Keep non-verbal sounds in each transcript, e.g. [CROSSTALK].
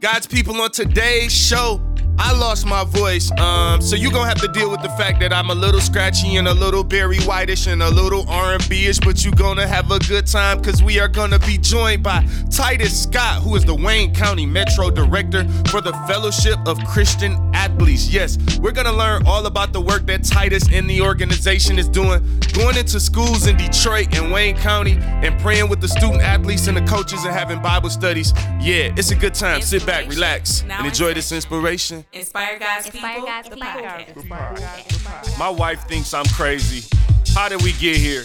God's people on today's show. I lost my voice, um, so you gonna have to deal with the fact that I'm a little scratchy and a little Barry Whitish and a little R&B-ish, but you gonna have a good time because we are gonna be joined by Titus Scott, who is the Wayne County Metro Director for the Fellowship of Christian Athletes. Yes, we're gonna learn all about the work that Titus and the organization is doing, going into schools in Detroit and Wayne County and praying with the student athletes and the coaches and having Bible studies. Yeah, it's a good time. Sit back, relax, and enjoy this inspiration. Inspire God's Inspire people. God's the people. podcast. My wife thinks I'm crazy. How did we get here?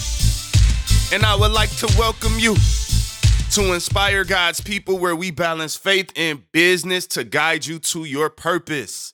and I would like to welcome you to Inspire God's People, where we balance faith and business to guide you to your purpose.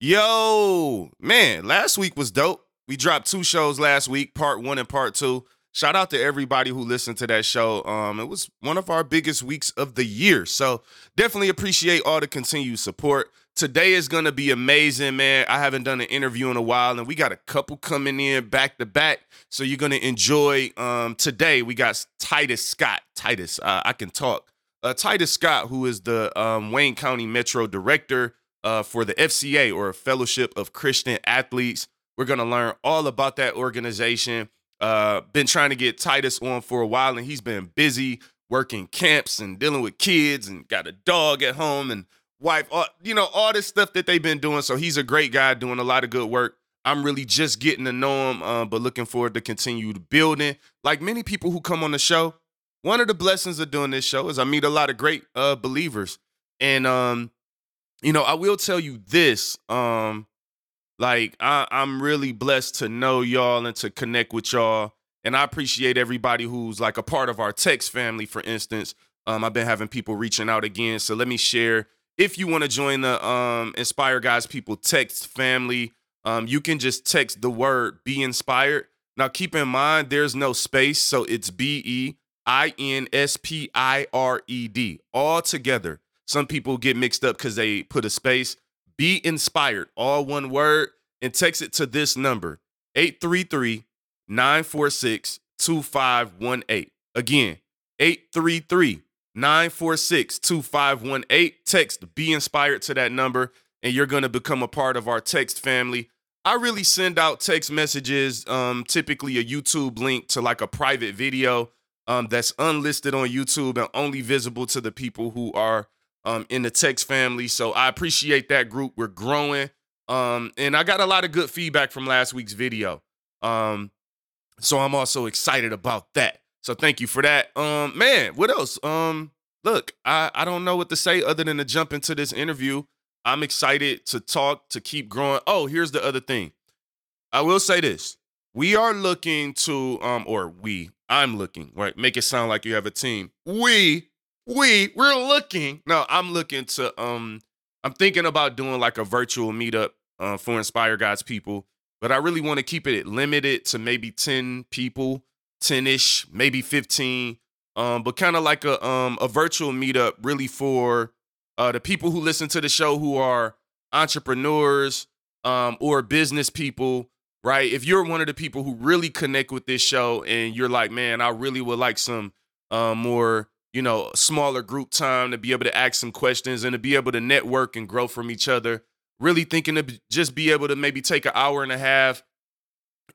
Yo, man, last week was dope. We dropped two shows last week, part one and part two. Shout out to everybody who listened to that show. Um, it was one of our biggest weeks of the year. So definitely appreciate all the continued support. Today is gonna be amazing, man. I haven't done an interview in a while, and we got a couple coming in back to back. So you're gonna enjoy um today. We got Titus Scott. Titus, uh, I can talk. Uh, Titus Scott, who is the um, Wayne County Metro Director uh, for the FCA or Fellowship of Christian Athletes. We're gonna learn all about that organization. Uh, been trying to get Titus on for a while, and he's been busy working camps and dealing with kids, and got a dog at home and wife. All, you know all this stuff that they've been doing. So he's a great guy doing a lot of good work. I'm really just getting to know him, uh, but looking forward to continue to building. Like many people who come on the show, one of the blessings of doing this show is I meet a lot of great uh, believers, and um, you know I will tell you this. Um, like I, I'm really blessed to know y'all and to connect with y'all. And I appreciate everybody who's like a part of our text family, for instance. Um, I've been having people reaching out again. So let me share. If you want to join the um, Inspire God's People text family, um, you can just text the word be inspired. Now keep in mind there's no space, so it's B E I N S P I R E D all together. Some people get mixed up because they put a space. Be inspired, all one word, and text it to this number 833 946 2518. Again, 833 946 2518. Text Be Inspired to that number, and you're going to become a part of our text family. I really send out text messages, um, typically a YouTube link to like a private video um, that's unlisted on YouTube and only visible to the people who are um, in the text family. So I appreciate that group. We're growing. Um, and I got a lot of good feedback from last week's video. Um, so I'm also excited about that. So thank you for that. Um, man, what else? Um, look, I, I don't know what to say other than to jump into this interview. I'm excited to talk, to keep growing. Oh, here's the other thing. I will say this. We are looking to, um, or we, I'm looking, right? Make it sound like you have a team. We, we, we're looking. No, I'm looking to, um, I'm thinking about doing like a virtual meetup uh, for Inspire God's people, but I really want to keep it limited to maybe 10 people, 10-ish, maybe 15. Um, but kind of like a um a virtual meetup really for uh the people who listen to the show who are entrepreneurs um or business people, right? If you're one of the people who really connect with this show and you're like, man, I really would like some uh, more you know, smaller group time to be able to ask some questions and to be able to network and grow from each other. Really thinking to just be able to maybe take an hour and a half,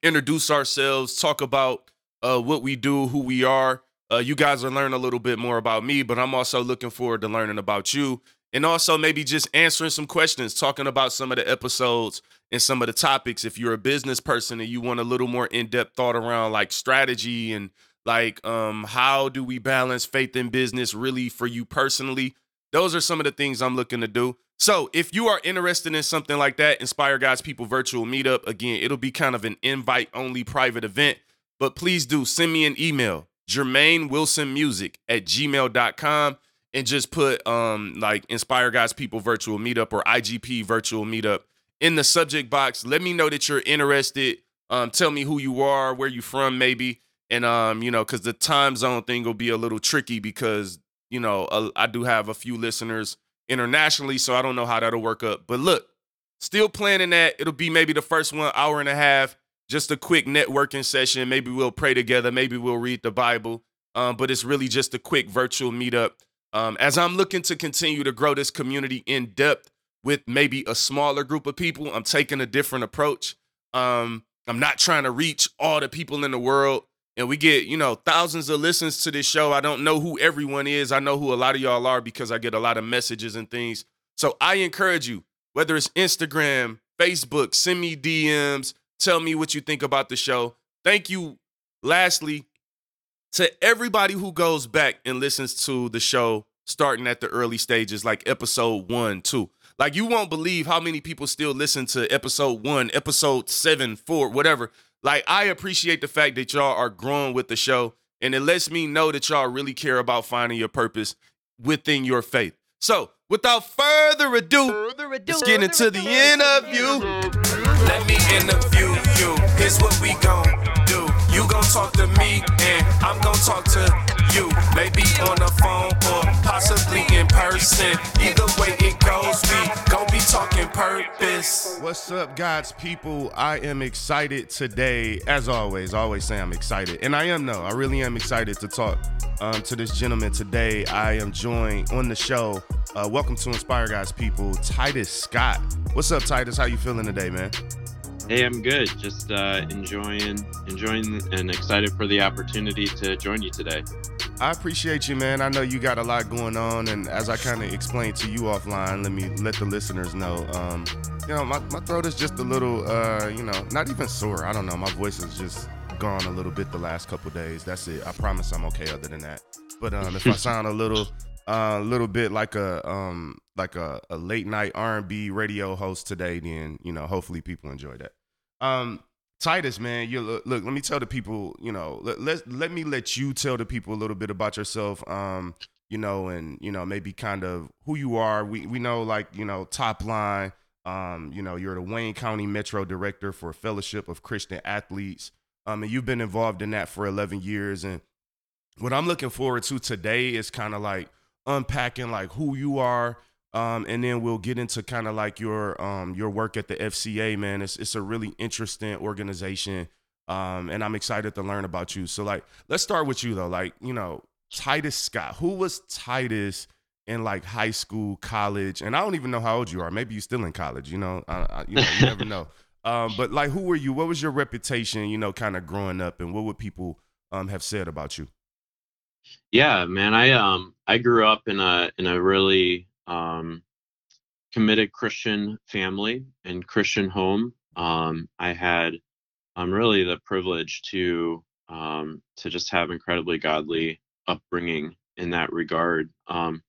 introduce ourselves, talk about uh, what we do, who we are. Uh, you guys are learning a little bit more about me, but I'm also looking forward to learning about you. And also maybe just answering some questions, talking about some of the episodes and some of the topics. If you're a business person and you want a little more in-depth thought around like strategy and like um how do we balance faith and business really for you personally those are some of the things i'm looking to do so if you are interested in something like that inspire God's people virtual meetup again it'll be kind of an invite only private event but please do send me an email jermaine wilson music at gmail.com and just put um like Inspire God's People virtual meetup or IGP virtual meetup in the subject box. Let me know that you're interested. Um, tell me who you are, where you from, maybe, and um, you know, because the time zone thing will be a little tricky because you know uh, I do have a few listeners internationally, so I don't know how that'll work up. But look, still planning that. It'll be maybe the first one hour and a half, just a quick networking session. Maybe we'll pray together. Maybe we'll read the Bible. Um, but it's really just a quick virtual meetup. Um, as I'm looking to continue to grow this community in depth with maybe a smaller group of people, I'm taking a different approach. Um, I'm not trying to reach all the people in the world. And we get, you know, thousands of listens to this show. I don't know who everyone is. I know who a lot of y'all are because I get a lot of messages and things. So I encourage you, whether it's Instagram, Facebook, send me DMs, tell me what you think about the show. Thank you, lastly, to everybody who goes back and listens to the show starting at the early stages, like episode one, two. Like you won't believe how many people still listen to episode one, episode seven, four, whatever. Like I appreciate the fact that y'all are growing with the show, and it lets me know that y'all really care about finding your purpose within your faith. So, without further ado, further ado let's get into the interview. Let me interview you. Here's what we gon' do. You gon' talk to me, and I'm gon' talk to you. Maybe on the phone or possibly in person. Either way it goes, we gon' be talking purpose. What's up, God's people? I am excited today. As always, I always say I'm excited. And I am, though. I really am excited to talk um, to this gentleman today. I am joined on the show. Uh, welcome to Inspire God's People, Titus Scott. What's up, Titus? How you feeling today, man? Hey, I'm good. Just uh, enjoying, enjoying, and excited for the opportunity to join you today. I appreciate you, man. I know you got a lot going on, and as I kind of explained to you offline, let me let the listeners know. Um, you know, my, my throat is just a little, uh, you know, not even sore. I don't know. My voice is just gone a little bit the last couple days. That's it. I promise I'm okay. Other than that, but um, if I [LAUGHS] sound a little, a little bit like a um, like a, a late night R&B radio host today, then you know, hopefully people enjoy that. Um, Titus, man, you look, look. Let me tell the people. You know, let let let me let you tell the people a little bit about yourself. Um, you know, and you know maybe kind of who you are. We we know like you know top line. Um, you know, you're the Wayne County Metro Director for Fellowship of Christian Athletes. Um, and you've been involved in that for 11 years. And what I'm looking forward to today is kind of like unpacking like who you are, um, and then we'll get into kind of like your um, your work at the FCA, man. It's it's a really interesting organization, um, and I'm excited to learn about you. So like, let's start with you though. Like, you know, Titus Scott. Who was Titus in like high school, college? And I don't even know how old you are. Maybe you're still in college. You know, I, I, you, know you never [LAUGHS] know. Um, but like, who were you? What was your reputation? You know, kind of growing up, and what would people um, have said about you? Yeah, man. I um I grew up in a in a really um, committed Christian family and Christian home. Um, I had um, really the privilege to um, to just have incredibly godly upbringing in that regard. Um,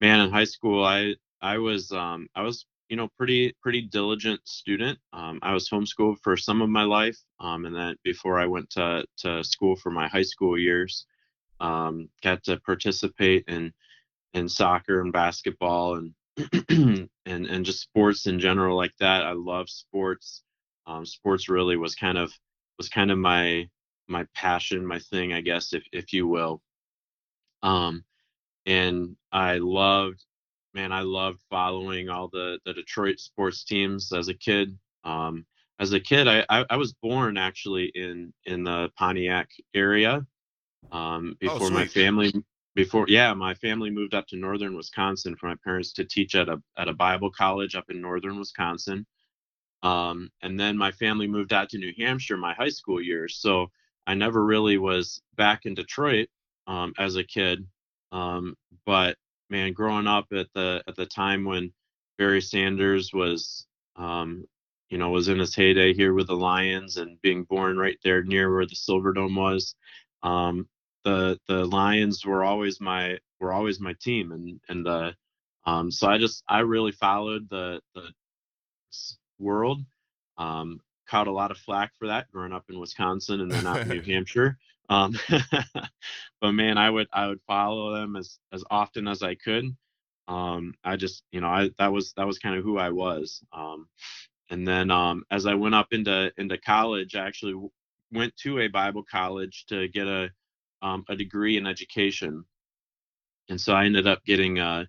man, in high school, I I was um, I was you know pretty pretty diligent student. Um, I was homeschooled for some of my life, um, and then before I went to to school for my high school years, um, got to participate in and soccer and basketball and [CLEARS THROAT] and and just sports in general like that. I love sports. Um, sports really was kind of was kind of my my passion, my thing, I guess, if if you will. Um, and I loved, man, I loved following all the the Detroit sports teams as a kid. Um, as a kid, I, I, I was born actually in in the Pontiac area um, oh, before oh, my family before yeah my family moved up to northern wisconsin for my parents to teach at a at a bible college up in northern wisconsin. Um, and then my family moved out to new hampshire my high school years so i never really was back in detroit um, as a kid. Um, but man growing up at the at the time when barry sanders was um, you know was in his heyday here with the lions and being born right there near where the silverdome was um, the the Lions were always my were always my team, and and uh, um, so I just I really followed the the world. Um, caught a lot of flack for that growing up in Wisconsin and then out in New [LAUGHS] Hampshire. Um, [LAUGHS] but man, I would I would follow them as as often as I could. Um, I just you know I that was that was kind of who I was. Um, and then um, as I went up into into college, I actually went to a Bible college to get a um, a degree in education, and so I ended up getting a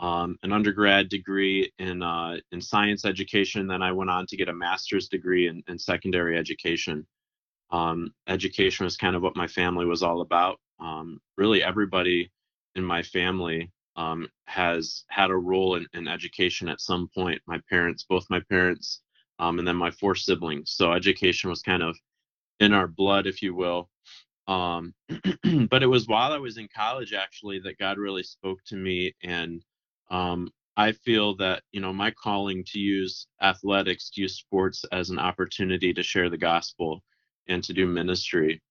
um, an undergrad degree in uh, in science education. Then I went on to get a master's degree in, in secondary education. Um, education was kind of what my family was all about. Um, really, everybody in my family um, has had a role in, in, education at some point. My parents, both my parents, um, and then my four siblings. So education was kind of in our blood, if you will. Um, [CLEARS THROAT] but it was while I was in college actually that God really spoke to me and um, I feel that you know my calling to use athletics, to use sports as an opportunity to share the gospel and to do ministry.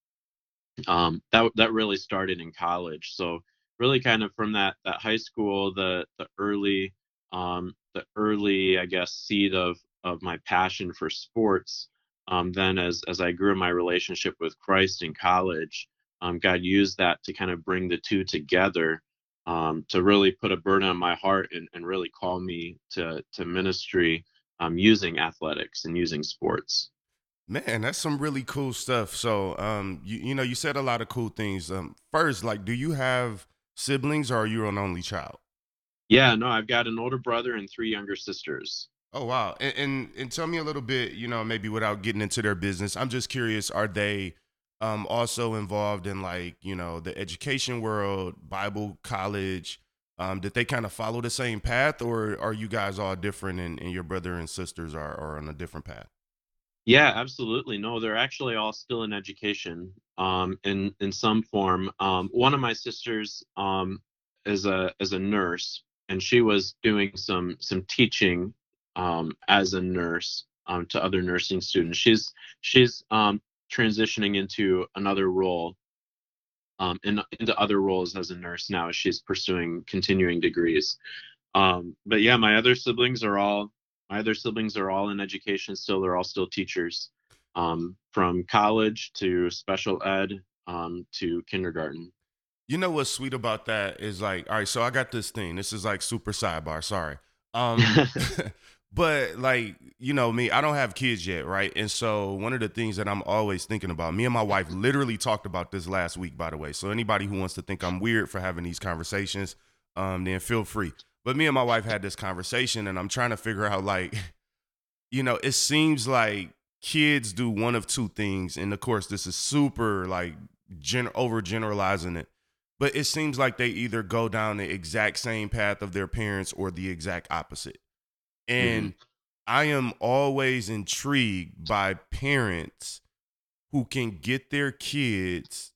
Um, that that really started in college. So really, kind of from that that high school, the the early um, the early I guess seed of of my passion for sports. Um, then as as I grew in my relationship with Christ in college, um, God used that to kind of bring the two together um, to really put a burden on my heart and, and really call me to to ministry um, using athletics and using sports. Man, that's some really cool stuff. So, um, you you know, you said a lot of cool things. Um, first, like, do you have siblings or are you an only child? Yeah, no, I've got an older brother and three younger sisters. Oh wow, and, and and tell me a little bit, you know, maybe without getting into their business. I'm just curious, are they um, also involved in like you know the education world, Bible college. Um, did they kind of follow the same path, or are you guys all different, and, and your brother and sisters are, are on a different path? Yeah, absolutely. No, they're actually all still in education, um, in in some form. Um, one of my sisters um, is a is a nurse, and she was doing some some teaching um, as a nurse um, to other nursing students. She's she's um, transitioning into another role um, in, into other roles as a nurse now as she's pursuing continuing degrees. Um, but yeah, my other siblings are all my other siblings are all in education still. They're all still teachers, um, from college to special ed um, to kindergarten. You know what's sweet about that is like, all right, so I got this thing. This is like super sidebar. Sorry. Um, [LAUGHS] [LAUGHS] But like, you know, me, I don't have kids yet, right? And so one of the things that I'm always thinking about, me and my wife literally talked about this last week, by the way. So anybody who wants to think I'm weird for having these conversations, um, then feel free. But me and my wife had this conversation and I'm trying to figure out like, [LAUGHS] you know, it seems like kids do one of two things. And of course, this is super like gen- over generalizing it. But it seems like they either go down the exact same path of their parents or the exact opposite. And mm-hmm. I am always intrigued by parents who can get their kids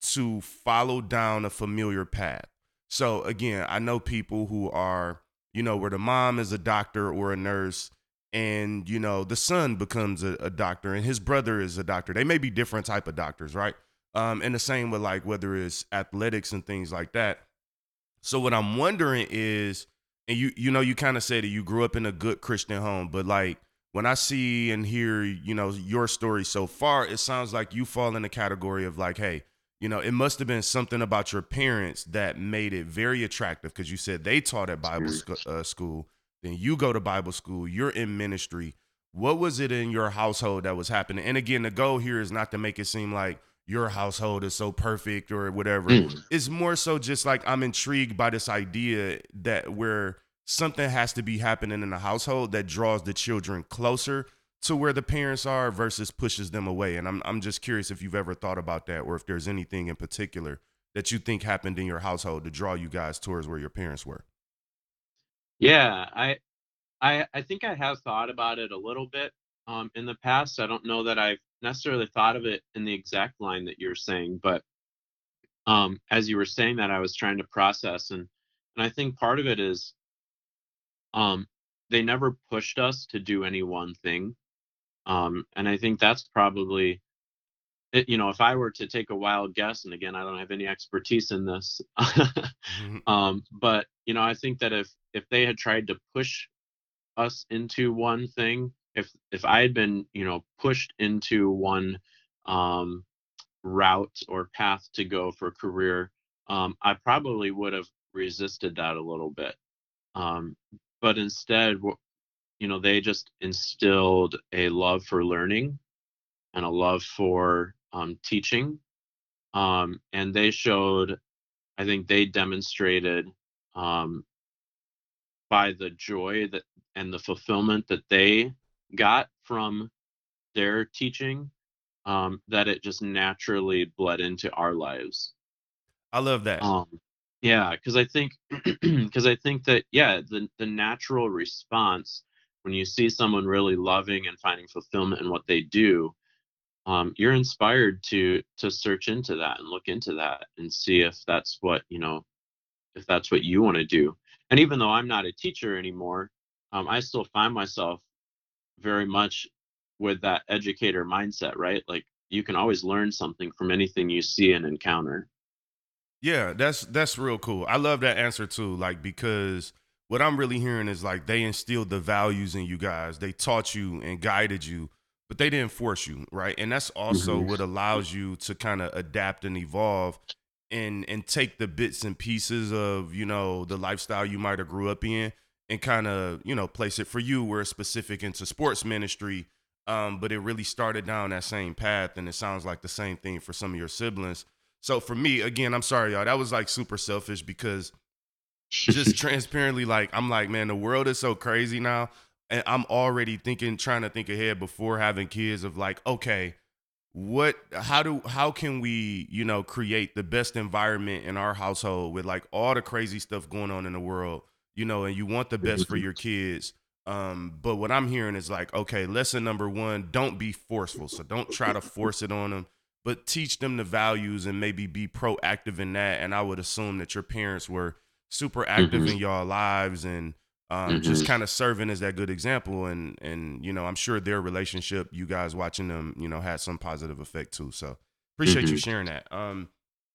to follow down a familiar path. So again, I know people who are, you know, where the mom is a doctor or a nurse and you know the son becomes a, a doctor and his brother is a doctor they may be different type of doctors right um and the same with like whether it's athletics and things like that so what i'm wondering is and you you know you kind of said that you grew up in a good Christian home, but like when I see and hear you know your story so far, it sounds like you fall in the category of like, hey, you know, it must have been something about your parents that made it very attractive because you said they taught at Bible sc- uh, school, then you go to Bible school, you're in ministry. What was it in your household that was happening? And again, the goal here is not to make it seem like your household is so perfect or whatever. Mm. It's more so just like I'm intrigued by this idea that where something has to be happening in the household that draws the children closer to where the parents are versus pushes them away. And I'm I'm just curious if you've ever thought about that or if there's anything in particular that you think happened in your household to draw you guys towards where your parents were. Yeah, I I I think I have thought about it a little bit um, in the past. I don't know that I've necessarily thought of it in the exact line that you're saying, but um, as you were saying that, I was trying to process, and and I think part of it is um, they never pushed us to do any one thing, um, and I think that's probably it, you know if I were to take a wild guess, and again I don't have any expertise in this, mm-hmm. [LAUGHS] um, but you know I think that if if they had tried to push us into one thing if if I had been you know pushed into one um, route or path to go for a career, um, I probably would have resisted that a little bit. Um, but instead, you know, they just instilled a love for learning and a love for um, teaching. Um, and they showed, I think they demonstrated um, by the joy that and the fulfillment that they got from their teaching um, that it just naturally bled into our lives. I love that. Um, yeah, because I think [CLEARS THROAT] because I think that yeah, the the natural response when you see someone really loving and finding fulfillment in what they do, um, you're inspired to to search into that and look into that and see if that's what you know, if that's what you want to do. And even though I'm not a teacher anymore, um, I still find myself very much with that educator mindset, right? Like you can always learn something from anything you see and encounter. Yeah, that's that's real cool. I love that answer too, like because what I'm really hearing is like they instilled the values in you guys. They taught you and guided you, but they didn't force you, right? And that's also mm-hmm. what allows you to kind of adapt and evolve and and take the bits and pieces of, you know, the lifestyle you might have grew up in and kind of, you know, place it for you where it's specific into sports ministry um, but it really started down that same path, and it sounds like the same thing for some of your siblings. So for me, again, I'm sorry, y'all. That was like super selfish because just [LAUGHS] transparently, like I'm like, man, the world is so crazy now, and I'm already thinking, trying to think ahead before having kids of like, okay, what, how do, how can we, you know, create the best environment in our household with like all the crazy stuff going on in the world, you know, and you want the best for your kids um, but what I'm hearing is like, okay, lesson number one, don't be forceful. So don't try to force it on them, but teach them the values and maybe be proactive in that. And I would assume that your parents were super active mm-hmm. in y'all lives and um, mm-hmm. just kind of serving as that good example. And and you know, I'm sure their relationship, you guys watching them, you know, had some positive effect too. So appreciate mm-hmm. you sharing that. Um,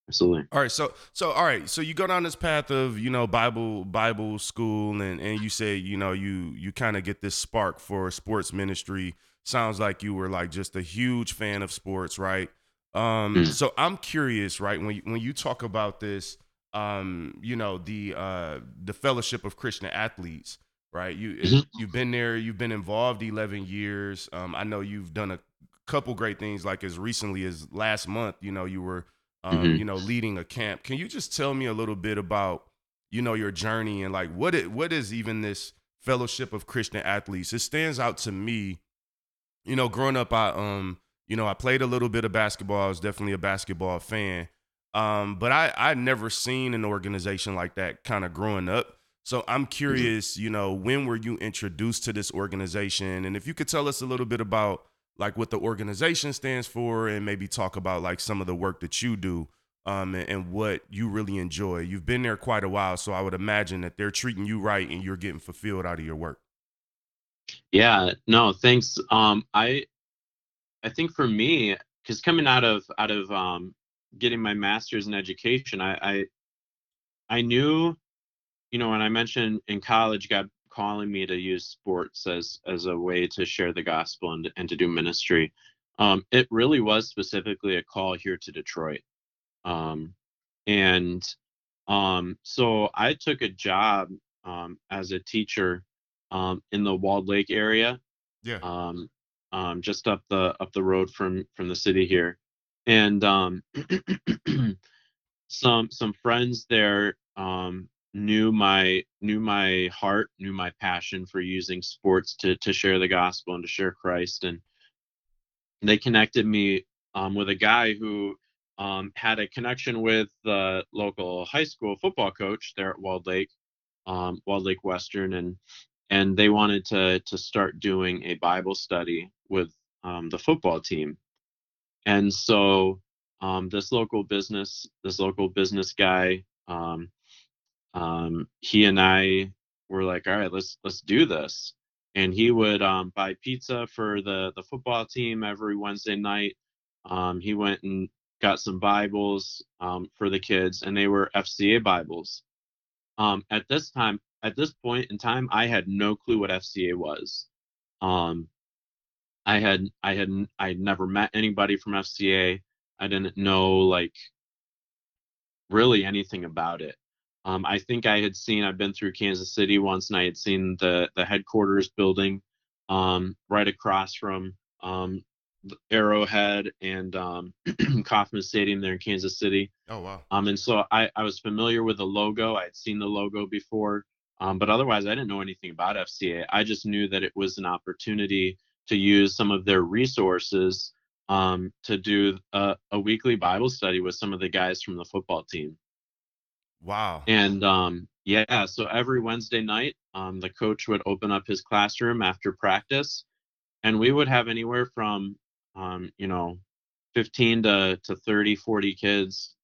Absolutely. All right. So so all right. So you go down this path of you know Bible Bible school and and you say you know you you kind of get this spark for sports ministry. Sounds like you were like just a huge fan of sports, right? Um. Mm. So I'm curious, right? When you, when you talk about this, um, you know the uh the Fellowship of Christian Athletes, right? You mm-hmm. you've been there. You've been involved 11 years. Um. I know you've done a couple great things, like as recently as last month. You know you were um, mm-hmm. you know, leading a camp. Can you just tell me a little bit about, you know, your journey and like what it what is even this fellowship of Christian athletes? It stands out to me, you know, growing up, I um, you know, I played a little bit of basketball. I was definitely a basketball fan. Um, but I I never seen an organization like that kind of growing up. So I'm mm-hmm. curious, you know, when were you introduced to this organization? And if you could tell us a little bit about like what the organization stands for and maybe talk about like some of the work that you do um, and, and, what you really enjoy. You've been there quite a while, so I would imagine that they're treating you right and you're getting fulfilled out of your work. Yeah, no, thanks. Um, I, I think for me, because coming out of out of um, getting my master's in education, I, I, I knew, you know, when I mentioned in college, got calling me to use sports as as a way to share the gospel and, and to do ministry. Um, it really was specifically a call here to Detroit. Um, and um, so I took a job um, as a teacher um, in the Walled Lake area. Yeah. Um, um, just up the up the road from from the city here, and um, [CLEARS THROAT] some some friends there um, knew my knew my heart, knew my passion for using sports to to share the gospel and to share Christ, and they connected me um, with a guy who um, had a connection with the local high school football coach there at Walled Lake, um, Walled Lake Western, and and they wanted to to start doing a Bible study with um, the football team, and so um, this local business this local business guy um, he and I were like, all right, let's let's do this. And he would um, buy pizza for the the football team every Wednesday night. Um, he went and got some Bibles um, for the kids, and they were FCA Bibles. Um, at this time, at this point in time, I had no clue what FCA was. Um, I had I had I had never met anybody from FCA. I didn't know like really anything about it. Um, I think I had seen I've been through Kansas City once, and I had seen the the headquarters building um, right across from um, Arrowhead and um, [CLEARS THROAT] Kauffman Stadium there in Kansas City. Oh wow. Um, and so I, I was familiar with the logo. I had seen the logo before, um, but otherwise I didn't know anything about FCA. I just knew that it was an opportunity to use some of their resources um, to do a, a weekly Bible study with some of the guys from the football team. Wow. And um, yeah, so every Wednesday night, um, the coach would open up his classroom after practice, and we would have anywhere from um, you know, 15 to, to 30, 40 kids.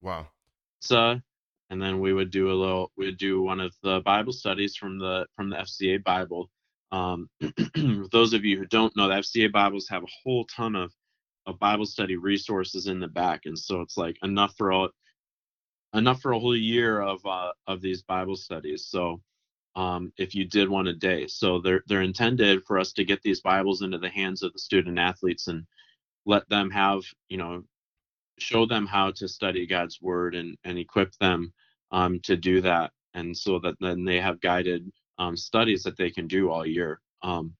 Wow. So, and then we would do a little, we'd do one of the Bible studies from the, from the FCA Bible. Um, [CLEARS THROAT] those of you who don't know, the FCA Bibles have a whole ton of, of Bible study resources in the back. And so it's like enough for all, enough for a whole year of, uh, of these Bible studies. So, um, if you did one a day. So they're they're intended for us to get these Bibles into the hands of the student athletes and let them have you know show them how to study God's word and and equip them um, to do that, and so that then they have guided um, studies that they can do all year. Um,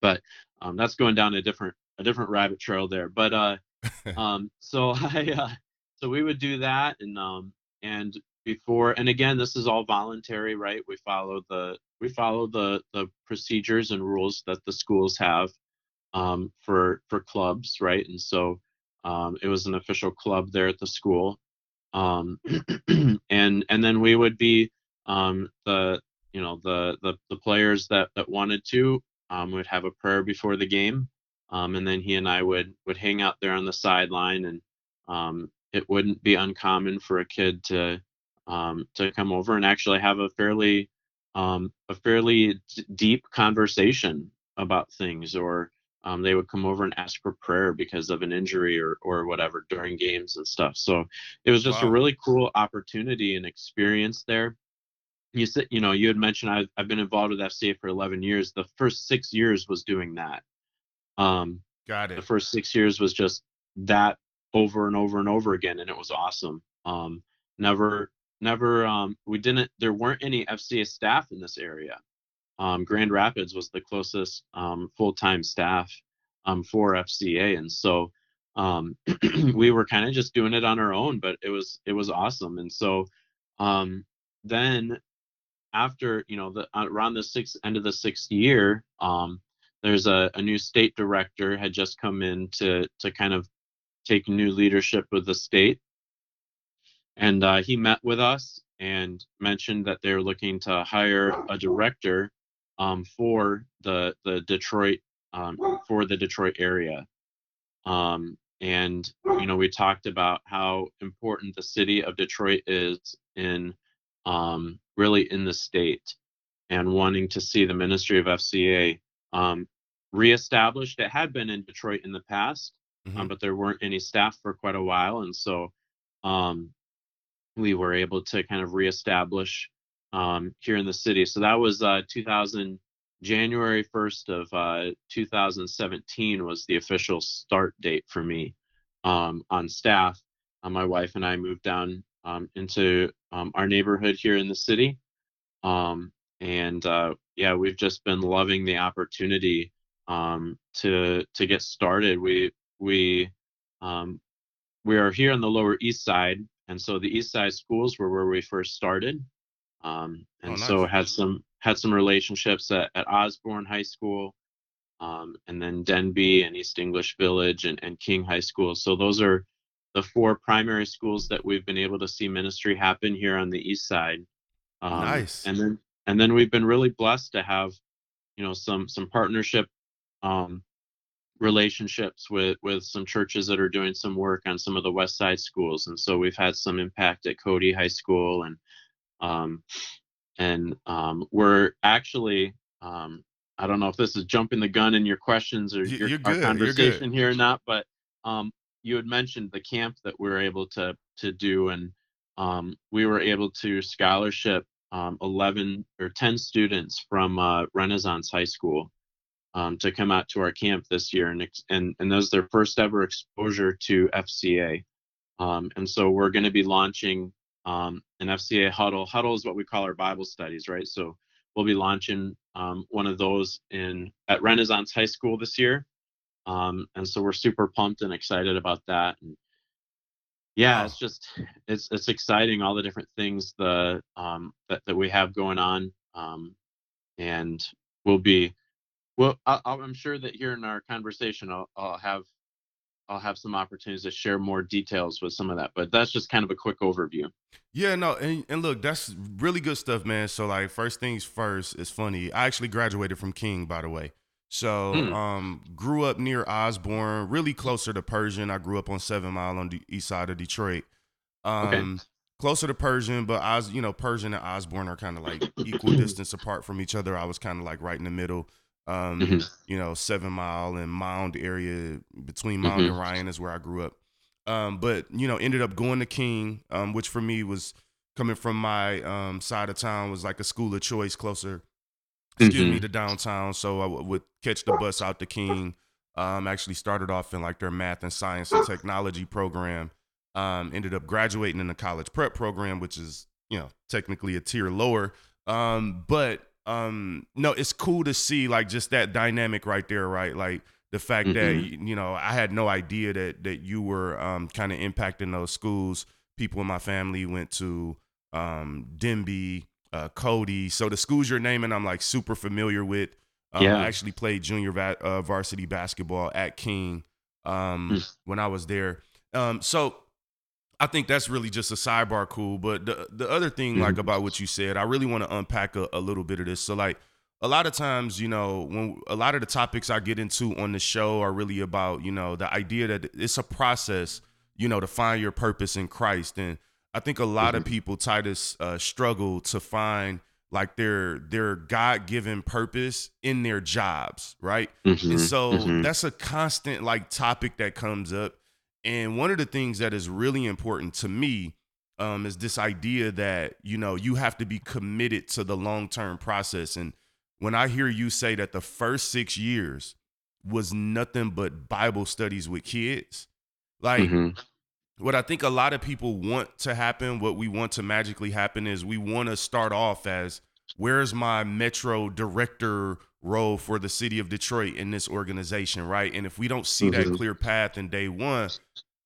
but um, that's going down a different a different rabbit trail there. But uh, [LAUGHS] um, so [LAUGHS] I uh, so we would do that and um, and before and again this is all voluntary right we follow the we follow the the procedures and rules that the schools have um, for for clubs right and so um, it was an official club there at the school um, [CLEARS THROAT] and and then we would be um, the you know the, the the players that that wanted to um, would have a prayer before the game um, and then he and I would would hang out there on the sideline and it wouldn't be uncommon for a kid to um, to come over and actually have a fairly um, a fairly d- deep conversation about things or um, they would come over and ask for prayer because of an injury or, or whatever during games and stuff. So it was just wow. a really cool opportunity and experience there. You said you know you had mentioned I've, I've been involved with fca for 11 years. The first six years was doing that um got it the first six years was just that over and over and over again and it was awesome um never never um, we didn't there weren't any FCA staff in this area. Um, Grand Rapids was the closest um, full-time staff um, for FCA, and so um, [CLEARS THROAT] we were kind of just doing it on our own. But it was it was awesome, and so um, then after you know the around the sixth end of the sixth year, there's a, a new state director had just come in to to kind of take new leadership with the state and uh, he met with us and mentioned that they're looking to hire a director um, for the the Detroit um, for the Detroit area. Um, and you know we talked about how important the city of Detroit is in um, really in the state and wanting to see the ministry of FCA um, reestablished. It had been in Detroit in the past, um, mm-hmm. but there weren't any staff for quite a while, and so um, we were able to kind of reestablish um, here in the city. So that was uh, 2000 January 1st of uh, 2017 was the official start date for me um, on staff. Uh, my wife and I moved down um, into um, our neighborhood here in the city, um, and uh, yeah, we've just been loving the opportunity um, to to get started. We we we are here on the Lower East Side, and so the East Side schools were where we first started, um, and oh, nice. so had some had some relationships at, at Osborne High School, um, and then Denby and East English Village and, and King High School. So those are the four primary schools that we've been able to see ministry happen here on the East Side. Um, nice. And then and then we've been really blessed to have, you know, some some partnership um, relationships with with some churches that are doing some work on some of the west side schools. And so we've had some impact at cody high school and um and um we're actually um i don't know if this is jumping the gun in your questions or your You're our conversation here or not but um you had mentioned the camp that we were able to to do and um we were able to scholarship um 11 or 10 students from uh renaissance high school um, to come out to our camp this year, and and and was their first ever exposure to FCA. Um, and so we're going to be launching um, an FCA huddle. Huddle is what we call our Bible studies, right? So we'll be launching um, one of those in at Renaissance High School this year, um, and so we're super pumped and excited about that. And yeah, it's just it's it's exciting all the different things the um, that that we have going on, um, and we'll be well. I, I'm sure that here in our conversation, I'll, I'll have I'll have some opportunities to share more details with some of that. But that's just kind of a quick overview. Yeah, no, and, and look, that's really good stuff, man. So like first things first, it's funny. I actually graduated from King, by the way. So mm. um grew up near Osborne, really closer to Pershing. I grew up on Seven Mile on the east side of Detroit. Um okay. closer to Pershing, but I was, you know, Pershing and Osborne are kind of like [CLEARS THROAT] equal distance apart from each other. I was kind of like right in the middle um, mm-hmm. you know, Seven Mile and Mound area between Mound mm-hmm. and Ryan is where I grew up. Um, but you know, ended up going to King, um, which for me was coming from my um, side of town was like a school of choice closer, excuse mm-hmm. me, to downtown. So I w- would catch the bus out to King. Um, actually started off in like their math and science and technology program. Um, ended up graduating in the college prep program, which is you know technically a tier lower. Um, but um no it's cool to see like just that dynamic right there right like the fact mm-hmm. that you know i had no idea that that you were um kind of impacting those schools people in my family went to um denby uh cody so the schools you're naming i'm like super familiar with um, yeah. i actually played junior va- uh, varsity basketball at king um mm. when i was there um so I think that's really just a sidebar cool. But the the other thing, mm-hmm. like about what you said, I really want to unpack a, a, little bit of this. So like a lot of times, you know, when a lot of the topics I get into on the show are really about, you know, the idea that it's a process, you know, to find your purpose in Christ. And I think a lot mm-hmm. of people, Titus, uh, struggle to find like their their god-given purpose in their jobs right mm-hmm, and so mm-hmm. that's a constant like topic that comes up and one of the things that is really important to me um, is this idea that you know you have to be committed to the long term process. And when I hear you say that the first six years was nothing but Bible studies with kids, like mm-hmm. What I think a lot of people want to happen, what we want to magically happen is we want to start off as where's my metro director role for the city of Detroit in this organization, right? And if we don't see mm-hmm. that clear path in day one,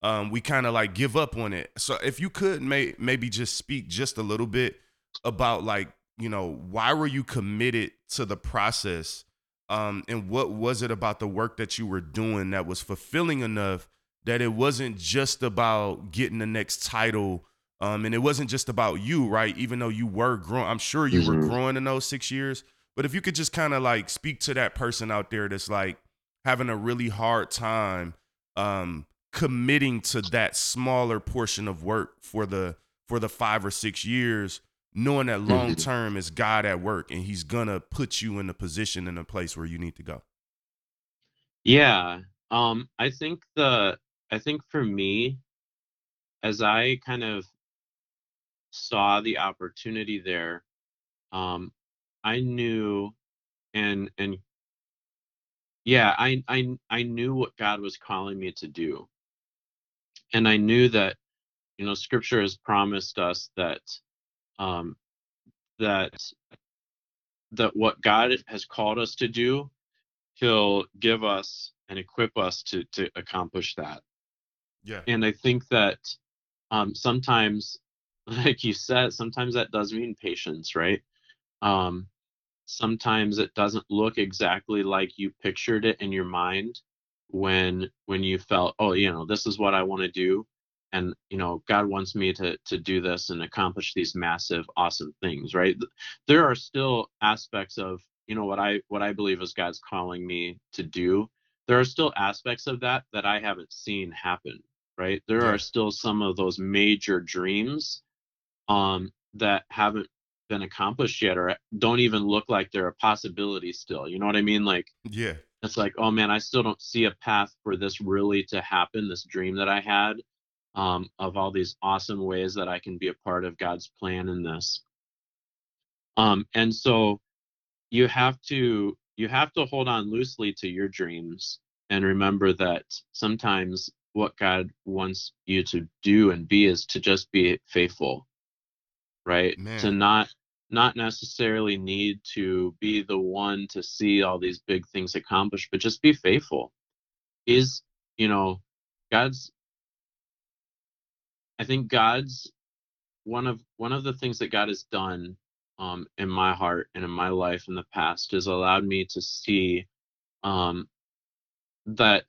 um, we kind of like give up on it. So if you could may- maybe just speak just a little bit about like, you know, why were you committed to the process? Um, and what was it about the work that you were doing that was fulfilling enough that it wasn't just about getting the next title um, and it wasn't just about you, right? Even though you were growing, I'm sure you mm-hmm. were growing in those six years. But if you could just kind of like speak to that person out there that's like having a really hard time um, committing to that smaller portion of work for the for the five or six years, knowing that long mm-hmm. term is God at work and He's gonna put you in a position in a place where you need to go. Yeah, um, I think the I think for me, as I kind of saw the opportunity there, um, I knew and and yeah, I I I knew what God was calling me to do. And I knew that you know scripture has promised us that um that that what God has called us to do, he'll give us and equip us to to accomplish that. Yeah. And I think that um sometimes [LAUGHS] like you said, sometimes that does mean patience, right? Um sometimes it doesn't look exactly like you pictured it in your mind when when you felt oh you know this is what i want to do and you know god wants me to to do this and accomplish these massive awesome things right there are still aspects of you know what i what i believe is god's calling me to do there are still aspects of that that i haven't seen happen right there yeah. are still some of those major dreams um that haven't been accomplished yet or don't even look like they're a possibility still. You know what I mean? Like, yeah, it's like, oh man, I still don't see a path for this really to happen. This dream that I had um, of all these awesome ways that I can be a part of God's plan in this. Um, and so you have to you have to hold on loosely to your dreams and remember that sometimes what God wants you to do and be is to just be faithful, right? Man. To not not necessarily need to be the one to see all these big things accomplished, but just be faithful. Is you know, God's I think God's one of one of the things that God has done um, in my heart and in my life in the past has allowed me to see um, that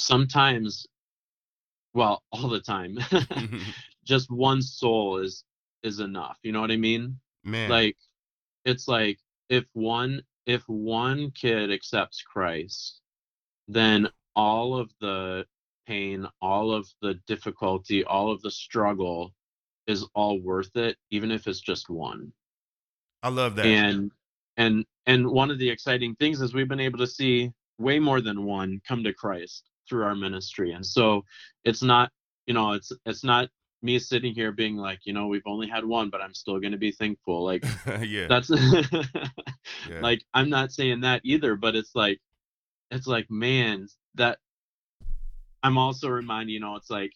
sometimes, well, all the time, [LAUGHS] mm-hmm. just one soul is is enough. You know what I mean? Man. Like, it's like if one if one kid accepts Christ, then all of the pain, all of the difficulty, all of the struggle is all worth it, even if it's just one. I love that. And and and one of the exciting things is we've been able to see way more than one come to Christ through our ministry. And so it's not, you know, it's it's not me sitting here being like, you know, we've only had one, but I'm still going to be thankful. Like [LAUGHS] yeah. that's [LAUGHS] yeah. like I'm not saying that either, but it's like it's like man, that I'm also reminded, you know, it's like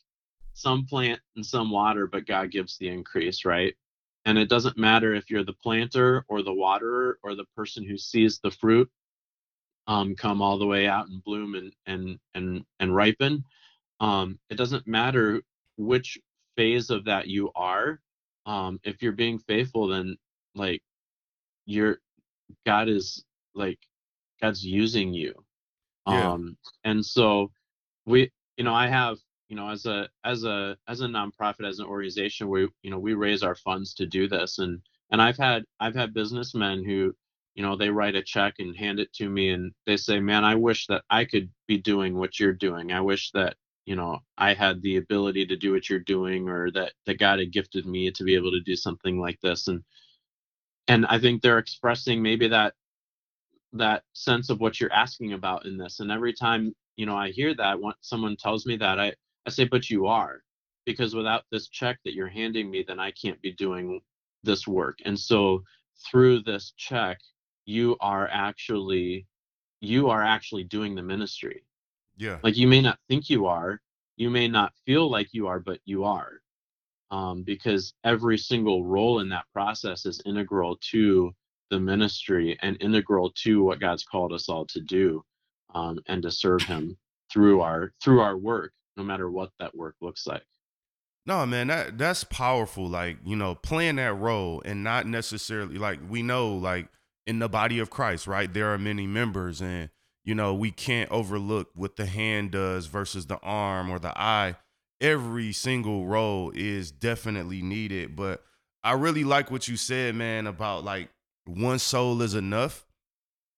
some plant and some water, but God gives the increase, right? And it doesn't matter if you're the planter or the waterer or the person who sees the fruit um, come all the way out and bloom and and and and ripen. Um, it doesn't matter which phase of that you are. Um, if you're being faithful, then like you're God is like God's using you. Yeah. Um, and so we, you know, I have, you know, as a as a as a nonprofit, as an organization, we, you know, we raise our funds to do this, and and I've had I've had businessmen who, you know, they write a check and hand it to me, and they say, man, I wish that I could be doing what you're doing. I wish that you know I had the ability to do what you're doing, or that that God had gifted me to be able to do something like this, and and I think they're expressing maybe that that sense of what you're asking about in this. And every time you know i hear that when someone tells me that i i say but you are because without this check that you're handing me then i can't be doing this work. And so through this check you are actually you are actually doing the ministry yeah. like you may not think you are you may not feel like you are but you are um, because every single role in that process is integral to the ministry and integral to what god's called us all to do um, and to serve him through our through our work no matter what that work looks like No, man, that that's powerful. Like, you know, playing that role and not necessarily like we know, like in the body of Christ, right? There are many members, and you know, we can't overlook what the hand does versus the arm or the eye. Every single role is definitely needed. But I really like what you said, man, about like one soul is enough.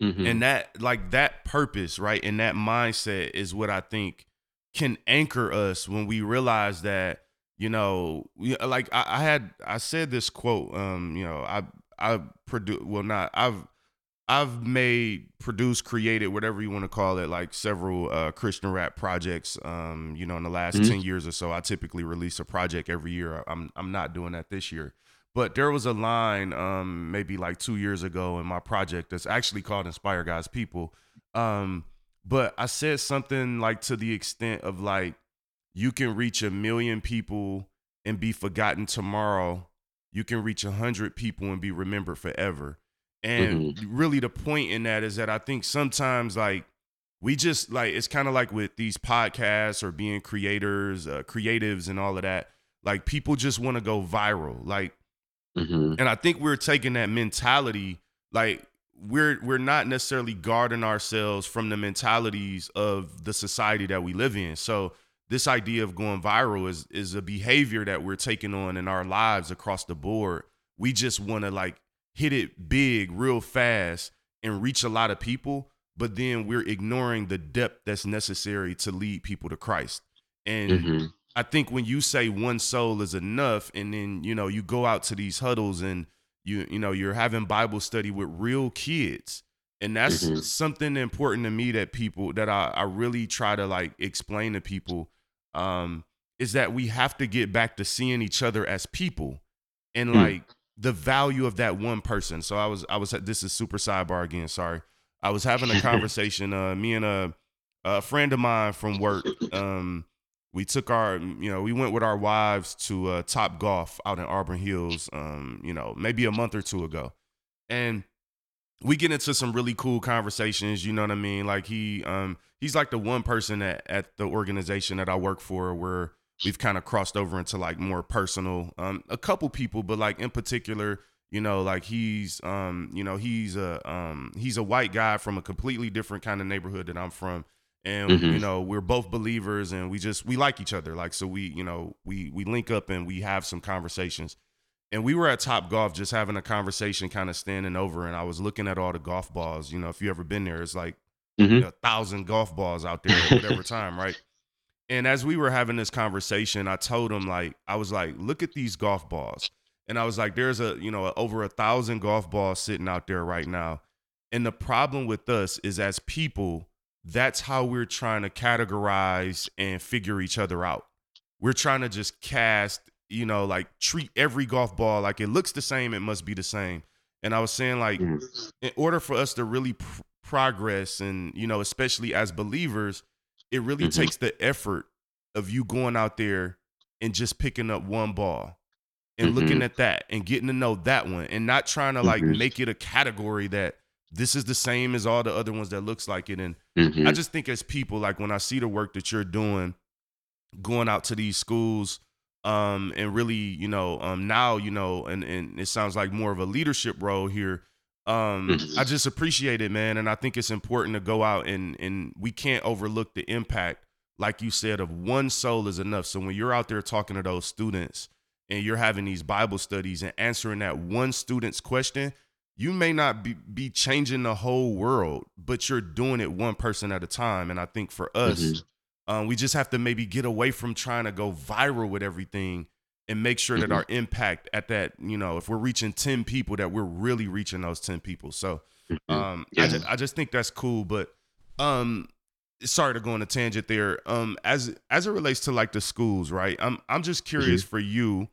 Mhm. And that like that purpose, right? And that mindset is what I think can anchor us when we realize that, you know, like I, I had I said this quote, um, you know, I I produce well not I've I've made, produced, created, whatever you want to call it, like several uh, Christian rap projects. Um, you know, in the last Mhm. ten years or so, I typically release a project every year. I'm I'm not doing that this year, but there was a line, um, maybe like two years ago in my project that's actually called "Inspire God's People." Um, but I said something like to the extent of like, you can reach a million people and be forgotten tomorrow. You can reach a hundred people and be remembered forever. And really, the point in that is that I think sometimes, like, we just like it's kind of like with these podcasts or being creators, uh, creatives, and all of that. Like, people just want to go viral. Like, Mhm. and I think we're taking that mentality, like we're we're not necessarily guarding ourselves from the mentalities of the society that we live in. So this idea of going viral is is a behavior that we're taking on in our lives across the board. We just want to like hit it big real fast and reach a lot of people, but then we're ignoring the depth that's necessary to lead people to Christ. And Mhm. I think when you say one soul is enough, and then you know you go out to these huddles and you you know you're having Bible study with real kids, and that's Mhm. something important to me that people that I, I really try to like explain to people um, is that we have to get back to seeing each other as people, and Hmm. like the value of that one person. So I was I was this is super sidebar again. Sorry, I was having a [LAUGHS] conversation. uh, me and a a friend of mine from work. Um, we took our you know we went with our wives to uh, Top Golf out in Auburn Hills. Um, you know maybe a month or two ago, and we get into some really cool conversations. You know what I mean? Like he um he's like the one person at at the organization that I work for where we've kind of crossed over into like more personal um a couple people but like in particular you know like he's um you know he's a um he's a white guy from a completely different kind of neighborhood that I'm from and Mhm. you know we're both believers and we just we like each other like so we you know we we link up and we have some conversations and we were at Top Golf just having a conversation kind of standing over and I was looking at all the golf balls you know if you ever been there it's like Mhm. a thousand golf balls out there at whatever time, right? And as we were having this conversation, I told him like I was like, look at these golf balls, and I was like, there's a you know over a thousand golf balls sitting out there right now, and the problem with us is as people, that's how we're trying to categorize and figure each other out. We're trying to just cast, you know, like treat every golf ball like it looks the same, it must be the same. And I was saying like Mhm. in order for us to really pr- progress and you know especially as believers it really Mhm. takes the effort of you going out there and just picking up one ball and looking Mhm. at that and getting to know that one and not trying to like Mhm. make it a category that this is the same as all the other ones that looks like it and. I just think as people, like when I see the work that you're doing, going out to these schools, um, and really, you know, um, now, you know, and and it sounds like more of a leadership role here. Um, Mhm. I just appreciate it, man, and I think it's important to go out and and we can't overlook the impact, like you said, of one soul is enough. So when you're out there talking to those students and you're having these Bible studies and answering that one student's question, you may not be, be changing the whole world, but you're doing it one person at a time. And I think for us, Mhm. Um, we just have to maybe get away from trying to go viral with everything and make sure that Mhm. our impact at that, you know, if we're reaching 10 people, that we're really reaching those 10 people. So Mhm. um, I, just, I just think that's cool. But um, sorry to go on a tangent there. Um, as as it relates to like the schools, right? I'm I'm just curious for you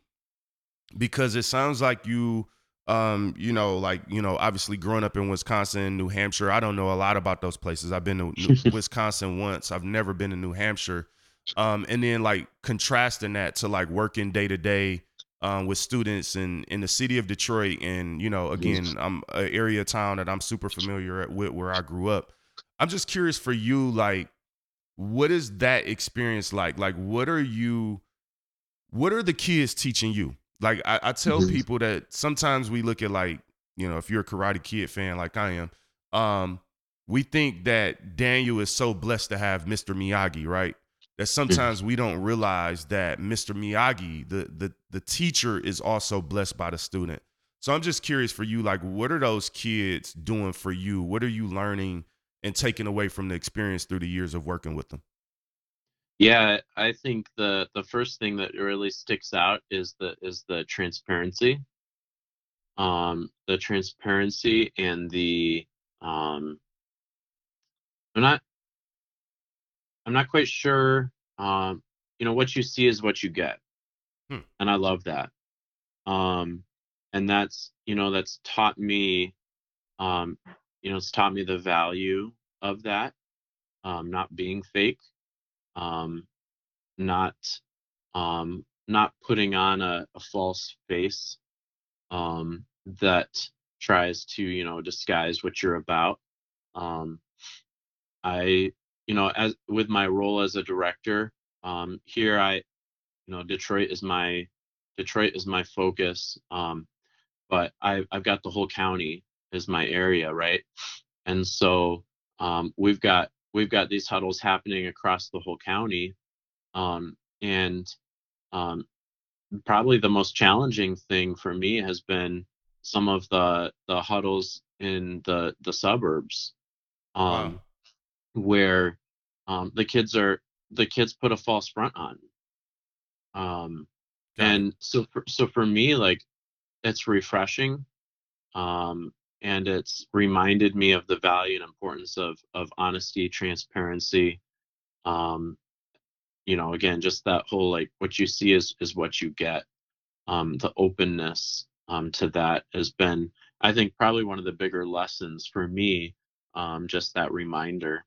because it sounds like you um you know like you know obviously growing up in wisconsin new hampshire i don't know a lot about those places. I've been to New- [LAUGHS] wisconsin once. I've never been to new hampshire. Um and then like contrasting that to like working day to day um with students in in the city of detroit and you know again i'm an area town that i'm super familiar with where i grew up. I'm just curious for you like what is that experience like? Like what are you what are the kids teaching you like I, I tell Mhm. people that sometimes we look at like you know if you're a karate kid fan like i am um we think that daniel is so blessed to have mr miyagi right? That sometimes we don't realize that mr miyagi the the the teacher is also blessed by the student. So i'm just curious for you like what are those kids doing for you? What are you learning and taking away from the experience through the years of working with them Yeah, I think the the first thing that really sticks out is the is the transparency. Um, the transparency and the um, I'm not I'm not quite sure. Um, you know, what you see is what you get, Hmm. and I love that. Um, and that's you know that's taught me, um, you know, it's taught me the value of that, um, not being fake um, not um, not putting on a, a false face um, that tries to you know disguise what you're about. Um, I you know as with my role as a director um, here, I you know Detroit is my Detroit is my focus, um, but I, I've got the whole county as my area, right? And so um, we've got we've got these huddles happening across the whole county um, and um, probably the most challenging thing for me has been some of the the huddles in the the suburbs um, Wow. where um, the kids are the kids put a false front on um, and so for, so for me like it's refreshing um, and it's reminded me of the value and importance of of honesty transparency um, you know again just that whole like what you see is is what you get um, the openness um, to that has been, I think, probably one of the bigger lessons for me. Um, just that reminder.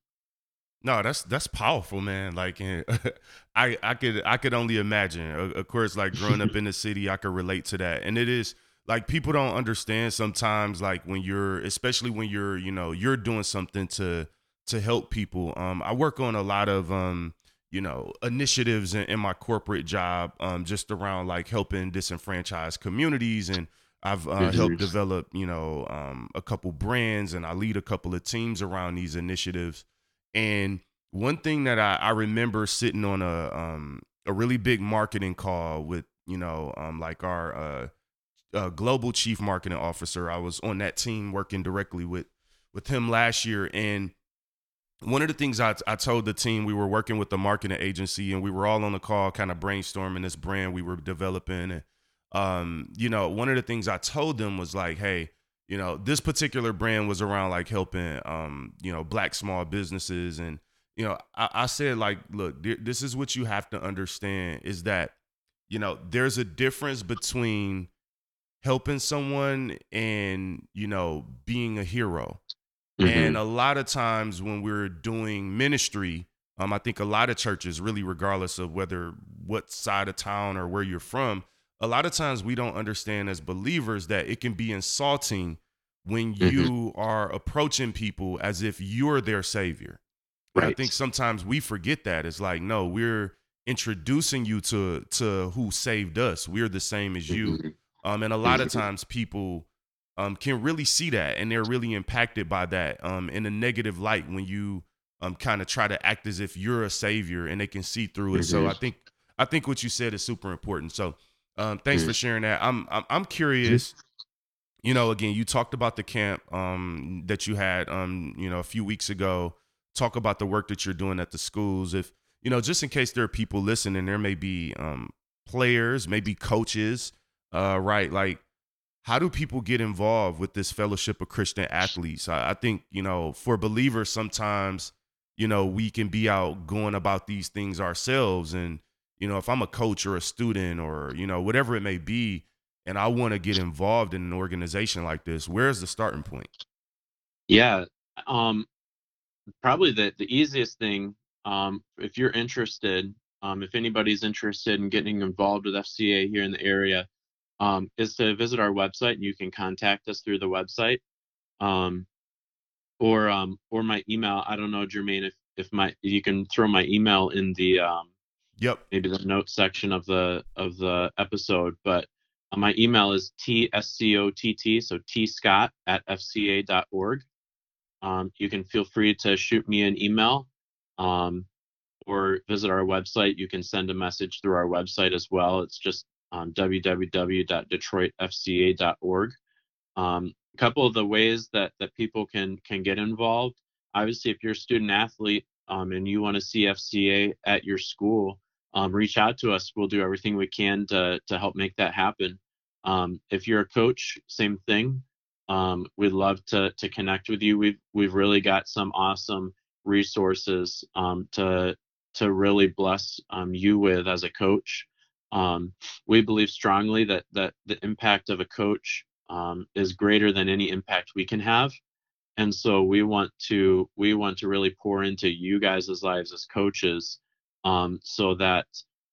No, that's that's powerful, man. Like, [LAUGHS] I I could I could only imagine. Of course, like growing up [LAUGHS] in the city, I could relate to that, and it is like people don't understand sometimes. Like when you're, especially when you're, you know, you're doing something to to help people. Um, I work on a lot of um, you know, initiatives in, in my corporate job, um, just around like helping disenfranchised communities and. I've uh, helped develop, you know, um, a couple brands, and I lead a couple of teams around these initiatives. And one thing that I, I remember sitting on a um, a really big marketing call with you know um, like our uh, uh, global chief marketing officer. I was on that team working directly with with him last year, and one of the things I, I told the team we were working with the marketing agency, and we were all on the call, kind of brainstorming this brand we were developing, and um, you know, one of the things I told them was like, hey you know this particular brand was around like helping um you know black small businesses. And you know I, I said like look this is what you have to understand is that you know there's a difference between helping someone and you know being a hero mm-hmm. and a lot of times when we're doing ministry um i think a lot of churches really regardless of whether what side of town or where you're from a lot of times we don't understand as believers that it can be insulting when you mm-hmm. are approaching people as if you're their savior. Right. I think sometimes we forget that. It's like, no, we're introducing you to to who saved us. We're the same as you. Mm-hmm. Um, and a lot of mm-hmm. times people um can really see that and they're really impacted by that um in a negative light when you um kind of try to act as if you're a savior and they can see through it. So I think I think what you said is super important. So um, thanks mm-hmm. for sharing that. I'm I'm, I'm curious. You know, again, you talked about the camp um, that you had, um, you know, a few weeks ago. Talk about the work that you're doing at the schools. If you know, just in case there are people listening, there may be um, players, maybe coaches, uh, right? Like, how do people get involved with this fellowship of Christian athletes? I, I think you know, for believers, sometimes you know we can be out going about these things ourselves and you know, if I'm a coach or a student or, you know, whatever it may be, and I want to get involved in an organization like this, where's the starting point? Yeah. Um, probably the, the easiest thing, um, if you're interested, um, if anybody's interested in getting involved with FCA here in the area, um, is to visit our website and you can contact us through the website. Um, or um, or my email. I don't know, Jermaine, if if my you can throw my email in the um, Yep. Maybe the note section of the of the episode, but uh, my email is tscott, so tscott at fca.org. Um, you can feel free to shoot me an email um, or visit our website. You can send a message through our website as well. It's just um, www.detroitfca.org. Um, a couple of the ways that that people can can get involved. Obviously, if you're a student athlete um, and you want to see FCA at your school, um, reach out to us. We'll do everything we can to to help make that happen. Um, if you're a coach, same thing. Um, we'd love to to connect with you. We've we've really got some awesome resources to to really bless you with as a coach. Um, we believe strongly that that the impact of a coach is greater than any impact we can have. And so we want to we want to really pour into you guys' lives as coaches um, so that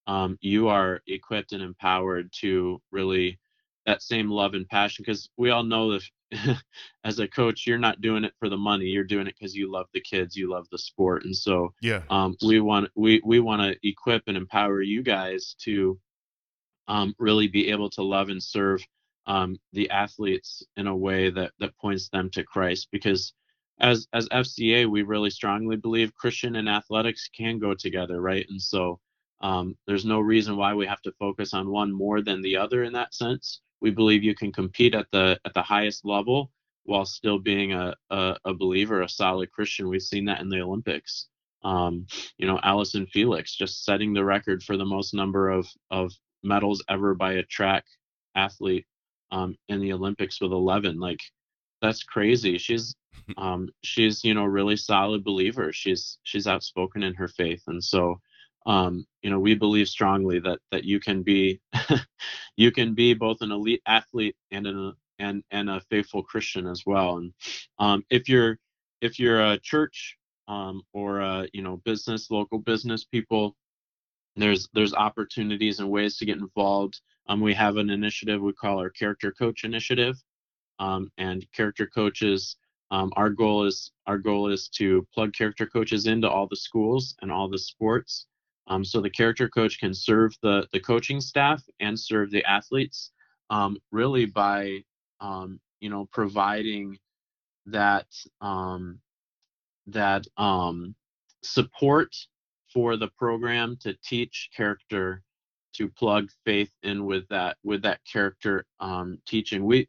um, you are equipped and empowered to really that same love and passion. Because we all know that [LAUGHS] as a coach you're not doing it for the money you're doing it because you love the kids you love the sport. And so yeah. um, we want we we want to equip and empower you guys to um, really be able to love and serve um, the athletes in a way that that points them to Christ because as as FCA, we really strongly believe Christian and athletics can go together, right? And so um, there's no reason why we have to focus on one more than the other in that sense. We believe you can compete at the at the highest level while still being a, a, a believer, a solid Christian. We've seen that in the Olympics. Um, you know, Allyson Felix just setting the record for the most number of of medals ever by a track athlete um, in the Olympics with 11. Like that's crazy. She's [LAUGHS] um, she's you know really solid believer. She's she's outspoken in her faith, and so um, you know we believe strongly that that you can be [LAUGHS] you can be both an elite athlete and an and and a faithful Christian as well. And um, if you're if you're a church um, or a you know business, local business people, there's there's opportunities and ways to get involved. Um, we have an initiative we call our Character Coach Initiative, um, and character coaches. Um, our goal is our goal is to plug character coaches into all the schools and all the sports, um, so the character coach can serve the the coaching staff and serve the athletes, um, really by um, you know providing that um, that um, support for the program to teach character to plug faith in with that with that character um, teaching. We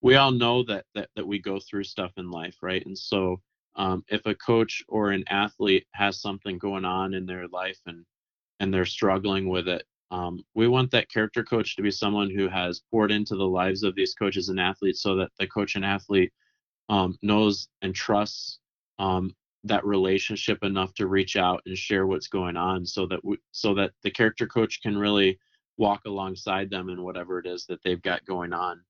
we all know that, that that we go through stuff in life right? And so um, if a coach or an athlete has something going on in their life and and they're struggling with it um, we want that character coach to be someone who has poured into the lives of these coaches and athletes so that the coach and athlete um, knows and trusts um, that relationship enough to reach out and share what's going on so that we, so that the character coach can really walk alongside them in whatever it is that they've got going on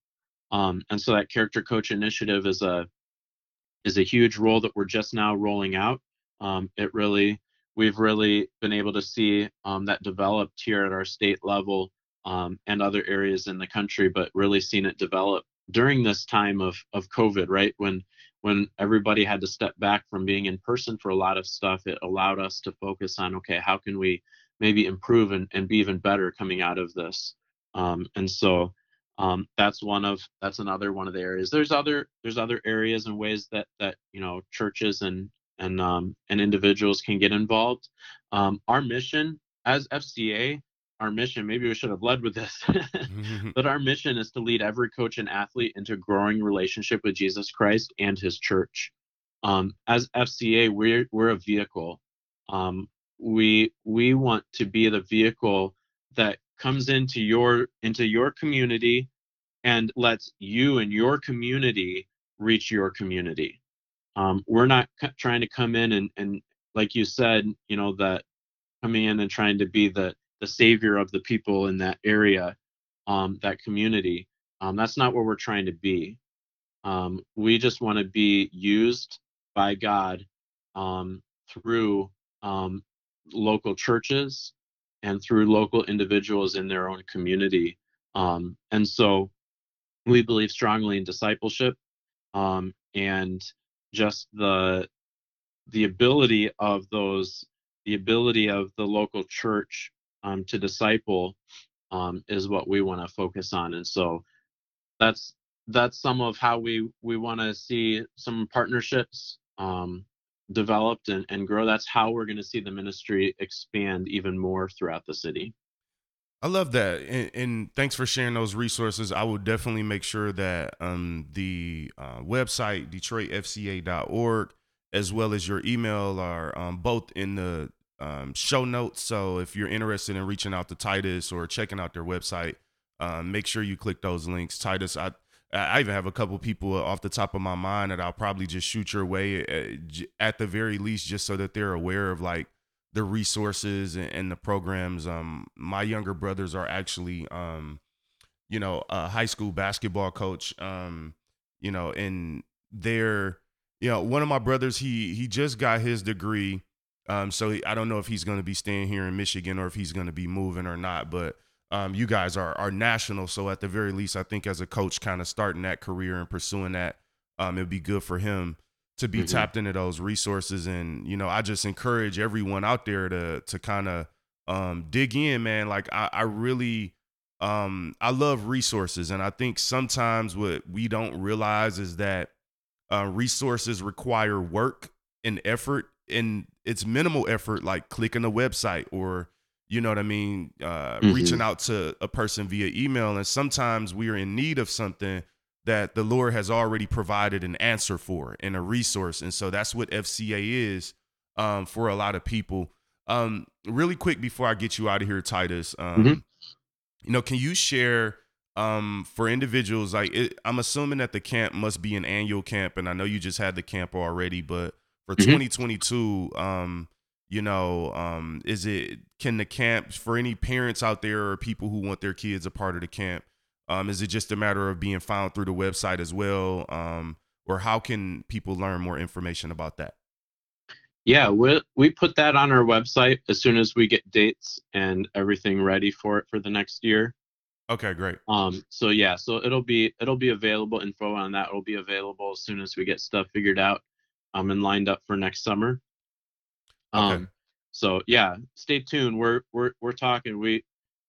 um, and so that character coach initiative is a is a huge role that we're just now rolling out um, it really we've really been able to see um, that developed here at our state level um, and other areas in the country, but really seen it develop during this time of of COVID, right? When when everybody had to step back from being in person for a lot of stuff, it allowed us to focus on okay, how can we maybe improve and, and be even better coming out of this? Um, and so um, that's one of that's another one of the areas. There's other there's other areas and ways that that you know churches and and um, and individuals can get involved. Um, our mission as FCA, our mission, maybe we should have led with this, [LAUGHS] [LAUGHS] but our mission is to lead every coach and athlete into a growing relationship with Jesus Christ and His church. Um, as FCA, we're we're a vehicle. Um, we we want to be the vehicle that comes into your into your community and lets you and your community reach your community um, we're not c- trying to come in and, and like you said, you know, that coming in and trying to be the the savior of the people in that area, um, that community. Um, that's not what we're trying to be. Um, we just want to be used by God um, through um, local churches and through local individuals in their own community. Um, and so we believe strongly in discipleship and just the the ability of those the ability of the local church um, to disciple um, is what we want to focus on. And so that's that's some of how we we want to see some partnerships um, developed and, and grow. That's how we're going to see the ministry expand even more throughout the city. I love that, and, and, thanks for sharing those resources. I will definitely make sure that um, the uh, website DetroitFCA.org as well as your email are um, both in the um, show notes. So if you're interested in reaching out to Titus or checking out their website, uh, make sure you click those links. Titus, I I even have a couple people off the top of my mind that I'll probably just shoot your way at, uh, at the very least, just so that they're aware of like the resources and, and the programs. Um, my younger brothers are actually, um, you know, a high school basketball coach. Um, you know, and they're, you know, one of my brothers, he he just got his degree. Um, so he, I don't know if he's going to be staying here in Michigan or if he's going to be moving or not. But um, you guys are are national, so at the very least, I think as a coach, kind of starting that career and pursuing that, um, it'd be good for him to be mm-hmm. tapped into those resources and you know i just encourage everyone out there to to kind of um dig in man like i i really um i love resources and i think sometimes what we don't realize is that uh, resources require work and effort and it's minimal effort like clicking a website or you know what i mean uh mm-hmm. reaching out to a person via email and sometimes we are in need of something that the Lord has already provided an answer for and a resource. And so that's what FCA is um, for a lot of people. Um, really quick before I get you out of here, Titus, um, mm-hmm. you know, can you share um, for individuals like it, I'm assuming that the camp must be an annual camp, and I know you just had the camp already, but for mm-hmm. 2022, um, you know um, is it can the camp for any parents out there or people who want their kids a part of the camp um, is it just a matter of being found through the website as well um, or how can people learn more information about that? Yeah we we put that on our website as soon as we get dates and everything ready for it for the next year. Okay great. Um so yeah so it'll be it'll be available info on that. Will be available as soon as we get stuff figured out um and lined up for next summer Okay. um, so yeah, stay tuned. We're we're we're talking. We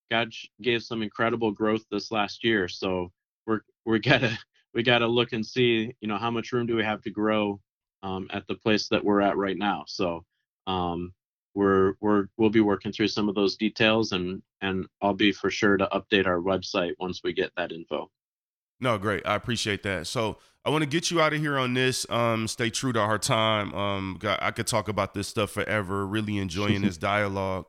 God gave some incredible growth this last year, so we're we gotta we gotta look and see, you know, how much room do we have to grow um, at the place that we're at right now. So um, we're we're we'll be working through some of those details, and and I'll be for sure to update our website once we get that info. No, great. I appreciate that. So I want to get you out of here on this. Um, stay true to our time. Um, I could talk about this stuff forever. Really enjoying this [LAUGHS] dialogue.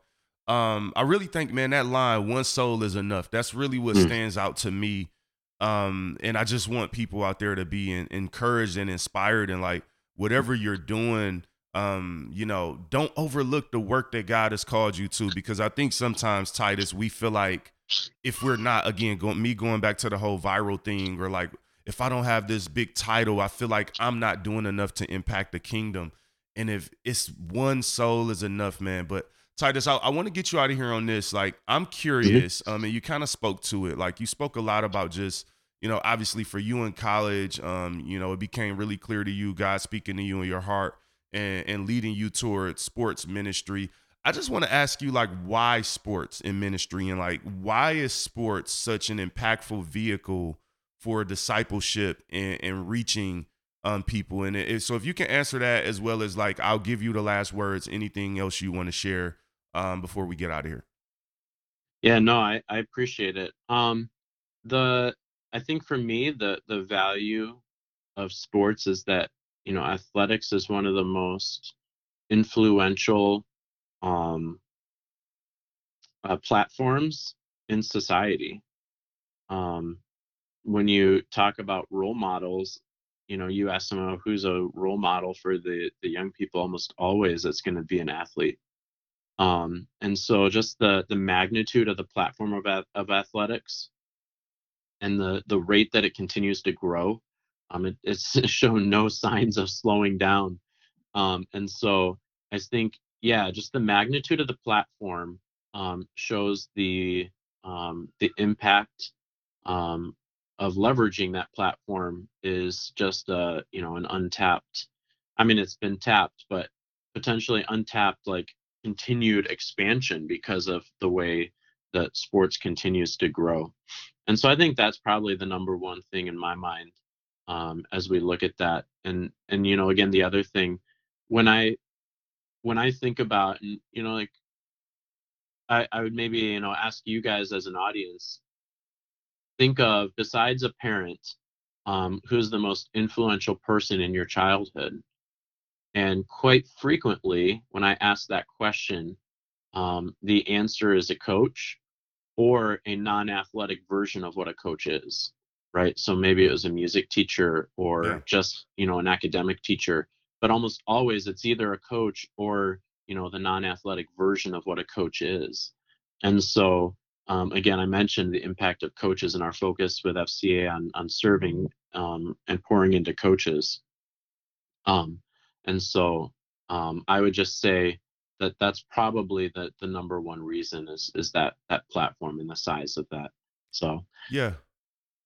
Um, I really think, man, that line "one soul is enough." That's really what Mm. stands out to me. Um, and I just want people out there to be in, encouraged and inspired, and like whatever you're doing, um, you know, don't overlook the work that God has called you to, because I think sometimes Titus, we feel like if we're not again going me going back to the whole viral thing or like if I don't have this big title, I feel like I'm not doing enough to impact the kingdom. And if it's one soul is enough, man. But Titus, I, I want to get you out of here on this. Like, I'm curious. Um, and you kind of spoke to it. Like, you spoke a lot about just, you know, obviously for you in college, um, you know, it became really clear to you, God speaking to you in your heart and, and leading you towards sports ministry. I just want to ask you, like, why sports in ministry and like, why is sports such an impactful vehicle for discipleship and, and reaching um, people? And it, so, if you can answer that as well as like, I'll give you the last words. Anything else you want to share um, before we get out of here? Yeah, no, I, I appreciate it. Um, the I think for me the the value of sports is that you know athletics is one of the most influential um, uh, platforms in society. Um, when you talk about role models, you know, you ask someone who's a role model for the the young people. Almost always, it's going to be an athlete. Um, and so, just the the magnitude of the platform of of athletics, and the the rate that it continues to grow, um, it, it's [LAUGHS] shown no signs of slowing down. Um, and so, I think, yeah, just the magnitude of the platform um, shows the um, the impact um, of leveraging that platform is just uh, you know an untapped. I mean, it's been tapped, but potentially untapped like continued expansion because of the way that sports continues to grow. And so I think that's probably the number one thing in my mind um, as we look at that. And and you know, again, the other thing when I when I think about and you know, like I, I would maybe you know ask you guys as an audience think of besides a parent um, who's the most influential person in your childhood? And quite frequently when i ask that question um, the answer is a coach or a non-athletic version of what a coach is right? So maybe it was a music teacher or Yeah. just you know an academic teacher but almost always it's either a coach or you know the non-athletic version of what a coach is and so um, again i mentioned the impact of coaches and our focus with fca on, on serving um, and pouring into coaches um, and so um, i would just say that that's probably the, the number one reason is is that that platform and the size of that so Yeah.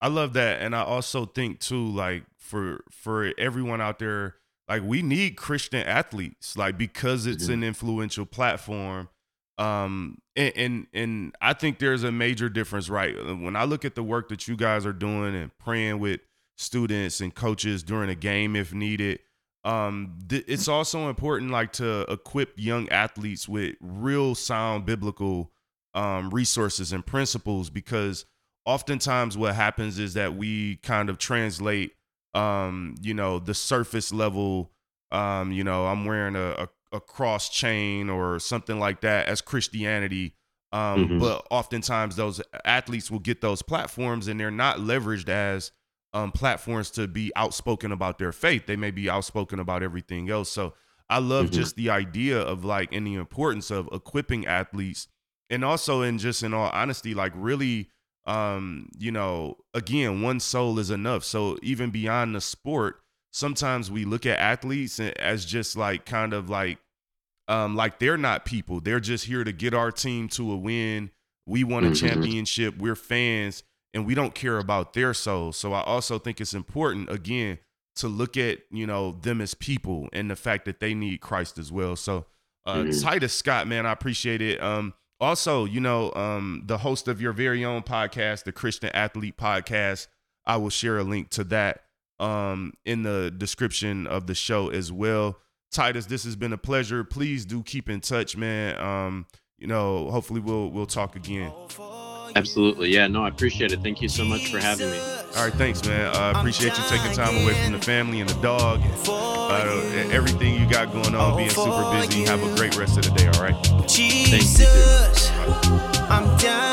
I love that. And I also think too, like for for everyone out there, like we need Christian athletes, like because it's an influential platform. Um and, and and I think there's a major difference, right? When I look at the work that you guys are doing and praying with students and coaches during a game if needed, um th- it's also important like to equip young athletes with real sound biblical um resources and principles because oftentimes what happens is that we kind of translate um you know the surface level um you know i'm wearing a, a, a cross chain or something like that as christianity um Mhm. but oftentimes those athletes will get those platforms and they're not leveraged as um platforms to be outspoken about their faith they may be outspoken about everything else so I love Mhm. just the idea of like and the importance of equipping athletes and also in just in all honesty, like really um, you know, again, one soul is enough. So even beyond the sport, sometimes we look at athletes as just like kind of like um like they're not people. They're just here to get our team to a win. We won a Mhm. championship. We're fans and we don't care about their souls. So I also think it's important again to look at, you know, them as people and the fact that they need Christ as well. So uh Mhm. Titus Scott, man, I appreciate it. Um also, you know, um the host of your very own podcast, the Christian Athlete Podcast, I will share a link to that um in the description of the show as well. Titus, this has been a pleasure. Please do keep in touch, man. Um, you know, hopefully we'll we'll talk again. Absolutely. Yeah, no, I appreciate it. Thank you so much for having me. All right, thanks, man. I uh, appreciate you taking time away from the family and the dog, uh, everything you got going on, being super busy. Have a great rest of the day. All right. Jesus, I'm down.